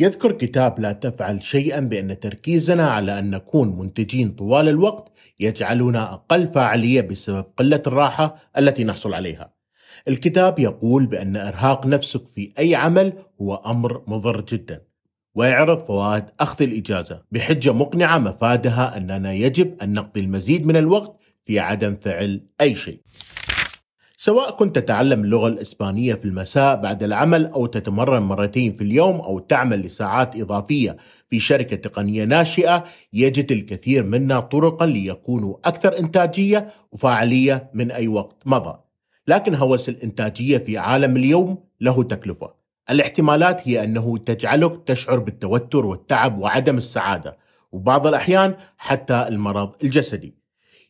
يذكر كتاب لا تفعل شيئا بأن تركيزنا على أن نكون منتجين طوال الوقت يجعلنا أقل فاعلية بسبب قلة الراحة التي نحصل عليها. الكتاب يقول بأن إرهاق نفسك في أي عمل هو أمر مضر جدا ويعرض فوائد أخذ الإجازة بحجة مقنعة مفادها أننا يجب أن نقضي المزيد من الوقت في عدم فعل أي شيء سواء كنت تتعلم اللغة الإسبانية في المساء بعد العمل أو تتمرن مرتين في اليوم أو تعمل لساعات إضافية في شركة تقنية ناشئة يجد الكثير منا طرقا ليكونوا أكثر إنتاجية وفاعلية من أي وقت مضى. لكن هوس الإنتاجية في عالم اليوم له تكلفة. الاحتمالات هي أنه تجعلك تشعر بالتوتر والتعب وعدم السعادة وبعض الأحيان حتى المرض الجسدي.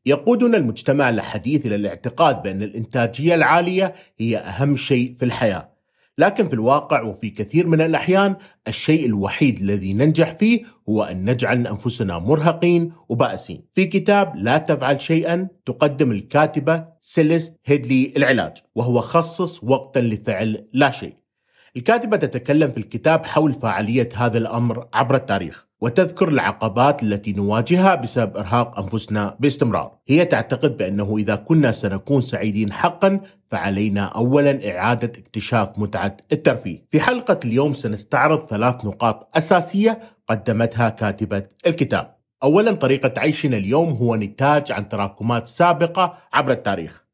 يقودنا المجتمع الحديث إلى الاعتقاد بأن الإنتاجية العالية هي أهم شيء في الحياة. لكن في الواقع وفي كثير من الأحيان الشيء الوحيد الذي ننجح فيه هو أن نجعل أنفسنا مرهقين وبائسين. في كتاب لا تفعل شيئا تقدم الكاتبة سيليست هيدلي العلاج وهو خصص وقتا لفعل لا شيء. الكاتبة تتكلم في الكتاب حول فاعلية هذا الأمر عبر التاريخ. وتذكر العقبات التي نواجهها بسبب إرهاق أنفسنا باستمرار. هي تعتقد بأنه إذا كنا سنكون سعيدين حقا فعلينا اولا إعادة اكتشاف متعة الترفيه. في حلقة اليوم سنستعرض ثلاث نقاط أساسية قدمتها كاتبة الكتاب. اولا طريقة عيشنا اليوم هو نتاج عن تراكمات سابقة عبر التاريخ.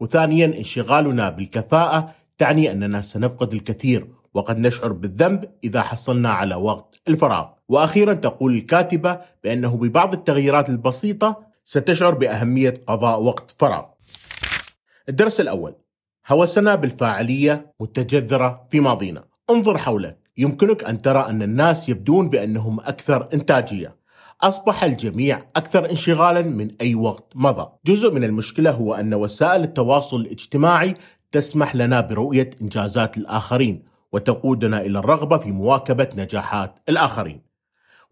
وثانيا انشغالنا بالكفاءة تعني أننا سنفقد الكثير وقد نشعر بالذنب إذا حصلنا على وقت الفراغ. وأخيرا تقول الكاتبة بأنه ببعض التغييرات البسيطة ستشعر بأهمية قضاء وقت فراغ. الدرس الأول هوسنا بالفاعلية متجذرة في ماضينا. انظر حولك، يمكنك أن ترى أن الناس يبدون بأنهم أكثر إنتاجية. أصبح الجميع أكثر انشغالا من أي وقت مضى. جزء من المشكلة هو أن وسائل التواصل الاجتماعي تسمح لنا برؤية إنجازات الآخرين وتقودنا إلى الرغبة في مواكبة نجاحات الآخرين.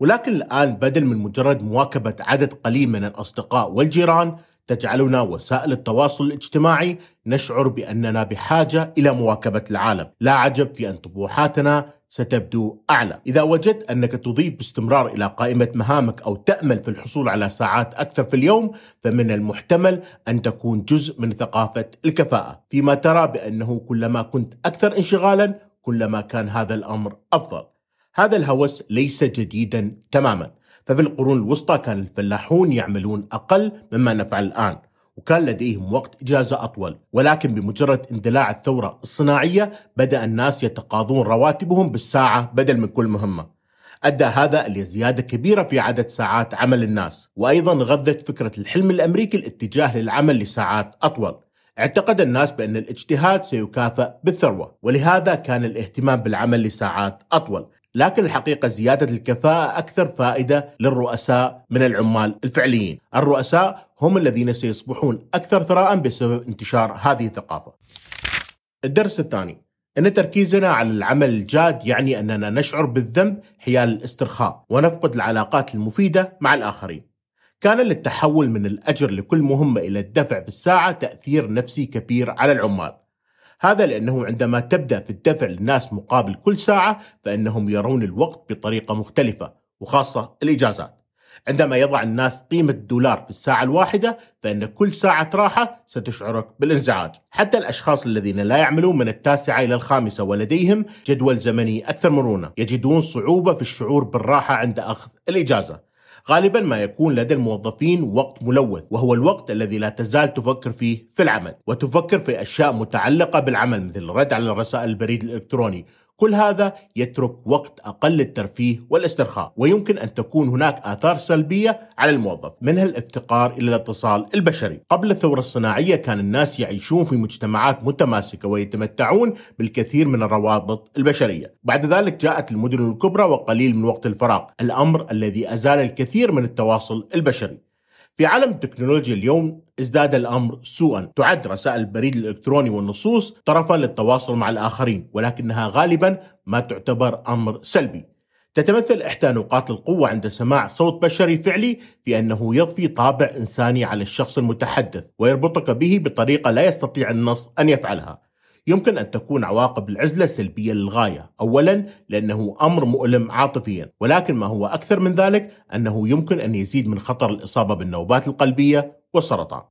ولكن الآن بدل من مجرد مواكبة عدد قليل من الأصدقاء والجيران تجعلنا وسائل التواصل الاجتماعي نشعر بأننا بحاجة إلى مواكبة العالم. لا عجب في أن طموحاتنا ستبدو أعلى. إذا وجدت أنك تضيف باستمرار إلى قائمة مهامك أو تأمل في الحصول على ساعات أكثر في اليوم فمن المحتمل أن تكون جزء من ثقافة الكفاءة. فيما ترى بأنه كلما كنت أكثر انشغالا كلما كان هذا الأمر أفضل. هذا الهوس ليس جديدا تماما. ففي القرون الوسطى كان الفلاحون يعملون أقل مما نفعل الآن وكان لديهم وقت إجازة أطول. ولكن بمجرد اندلاع الثورة الصناعية بدأ الناس يتقاضون رواتبهم بالساعة بدل من كل مهمة. أدى هذا لزيادة كبيرة في عدد ساعات عمل الناس وأيضا غذت فكرة الحلم الأمريكي الاتجاه للعمل لساعات أطول. اعتقد الناس بأن الاجتهاد سيكافئ بالثروة ولهذا كان الاهتمام بالعمل لساعات أطول. لكن الحقيقة زيادة الكفاءة أكثر فائدة للرؤساء من العمال الفعليين. الرؤساء هم الذين سيصبحون أكثر ثراء بسبب انتشار هذه الثقافة. الدرس الثاني. أن تركيزنا على العمل الجاد يعني أننا نشعر بالذنب حيال الاسترخاء ونفقد العلاقات المفيدة مع الآخرين. كان للتحول من الأجر لكل مهمة إلى الدفع في الساعة تأثير نفسي كبير على العمال. هذا لأنه عندما تبدأ في الدفع للناس مقابل كل ساعة فإنهم يرون الوقت بطريقة مختلفة وخاصة الإجازات. عندما يضع الناس قيمة الدولار في الساعة الواحدة فإن كل ساعة راحة ستشعرك بالإنزعاج. حتى الأشخاص الذين لا يعملون من التاسعة إلى الخامسة ولديهم جدول زمني أكثر مرونة. يجدون صعوبة في الشعور بالراحة عند أخذ الإجازة. غالبا ما يكون لدى الموظفين وقت ملوث وهو الوقت الذي لا تزال تفكر فيه في العمل وتفكر في أشياء متعلقة بالعمل مثل الرد على الرسائل البريد الإلكتروني كل هذا يترك وقت أقل للترفيه والاسترخاء ويمكن أن تكون هناك آثار سلبية على الموظف منها الافتقار إلى الاتصال البشري. قبل الثورة الصناعية كان الناس يعيشون في مجتمعات متماسكة ويتمتعون بالكثير من الروابط البشرية. بعد ذلك جاءت المدن الكبرى وقليل من وقت الفراغ الأمر الذي أزال الكثير من التواصل البشري. في عالم التكنولوجيا اليوم ازداد الأمر سوءا، تعد رسائل البريد الإلكتروني والنصوص طرفا للتواصل مع الآخرين، ولكنها غالبا ما تعتبر أمر سلبي. تتمثل إحدى نقاط القوة عند سماع صوت بشري فعلي في أنه يضفي طابع إنساني على الشخص المتحدث ويربطك به بطريقة لا يستطيع النص أن يفعلها. يمكن أن تكون عواقب العزلة سلبية للغاية أولا لأنه أمر مؤلم عاطفيا ولكن ما هو أكثر من ذلك أنه يمكن أن يزيد من خطر الإصابة بالنوبات القلبية والسرطان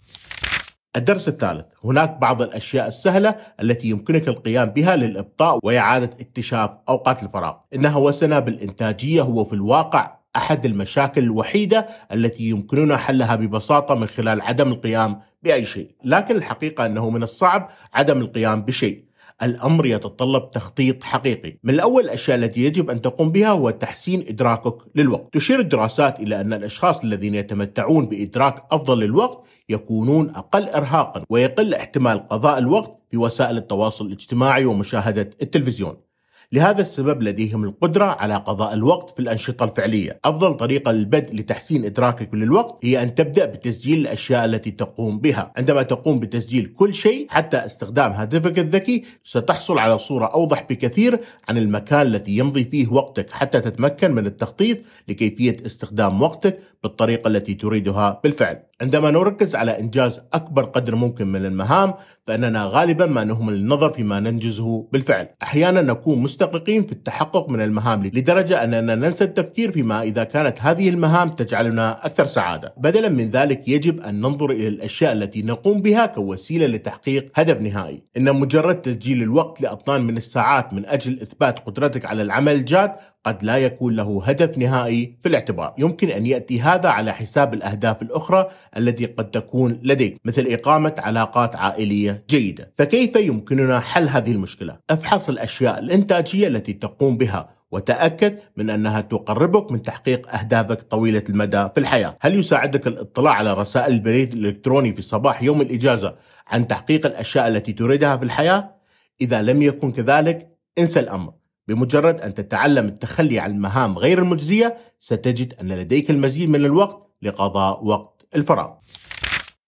الدرس الثالث. هناك بعض الأشياء السهلة التي يمكنك القيام بها للإبطاء وإعادة اكتشاف أوقات الفراغ. إنها وسنا بالإنتاجية هو في الواقع أحد المشاكل الوحيدة التي يمكننا حلها ببساطة من خلال عدم القيام بأي شيء. لكن الحقيقة أنه من الصعب عدم القيام بشيء. الأمر يتطلب تخطيط حقيقي. من الأول الأشياء التي يجب أن تقوم بها هو تحسين إدراكك للوقت. تشير الدراسات إلى أن الأشخاص الذين يتمتعون بإدراك أفضل للوقت يكونون أقل إرهاقا ويقل احتمال قضاء الوقت في وسائل التواصل الاجتماعي ومشاهدة التلفزيون. لهذا السبب لديهم القدرة على قضاء الوقت في الأنشطة الفعلية. أفضل طريقة للبدء لتحسين إدراكك للوقت هي أن تبدأ بتسجيل الأشياء التي تقوم بها. عندما تقوم بتسجيل كل شيء حتى استخدام هاتفك الذكي ستحصل على صورة أوضح بكثير عن المكان الذي يمضي فيه وقتك حتى تتمكن من التخطيط لكيفية استخدام وقتك بالطريقة التي تريدها بالفعل. عندما نركز على إنجاز أكبر قدر ممكن من المهام فإننا غالبا ما نهمل النظر فيما ننجزه بالفعل. أحيانا نكون مستغرقين في التحقق من المهام لدرجة أننا ننسى التفكير فيما إذا كانت هذه المهام تجعلنا أكثر سعادة. بدلا من ذلك يجب أن ننظر إلى الأشياء التي نقوم بها كوسيلة لتحقيق هدف نهائي. إن مجرد تسجيل الوقت لأطنان من الساعات من أجل إثبات قدرتك على العمل الجاد قد لا يكون له هدف نهائي في الاعتبار يمكن أن يأتي هذا على حساب الأهداف الأخرى التي قد تكون لديك مثل إقامة علاقات عائلية جيدة فكيف يمكننا حل هذه المشكلة؟ أفحص الأشياء الإنتاجية التي تقوم بها وتأكد من أنها تقربك من تحقيق أهدافك طويلة المدى في الحياة هل يساعدك الاطلاع على رسائل البريد الإلكتروني في صباح يوم الإجازة عن تحقيق الأشياء التي تريدها في الحياة؟ إذا لم يكن كذلك انسى الأمر بمجرد أن تتعلم التخلي عن المهام غير المجزية ستجد أن لديك المزيد من الوقت لقضاء وقت الفراغ.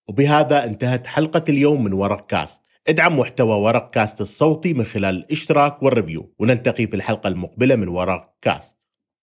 وبهذا انتهت حلقة اليوم من ورق كاست. ادعم محتوى ورق كاست الصوتي من خلال الاشتراك وال review. ونلتقي في الحلقة المقبلة من ورق كاست.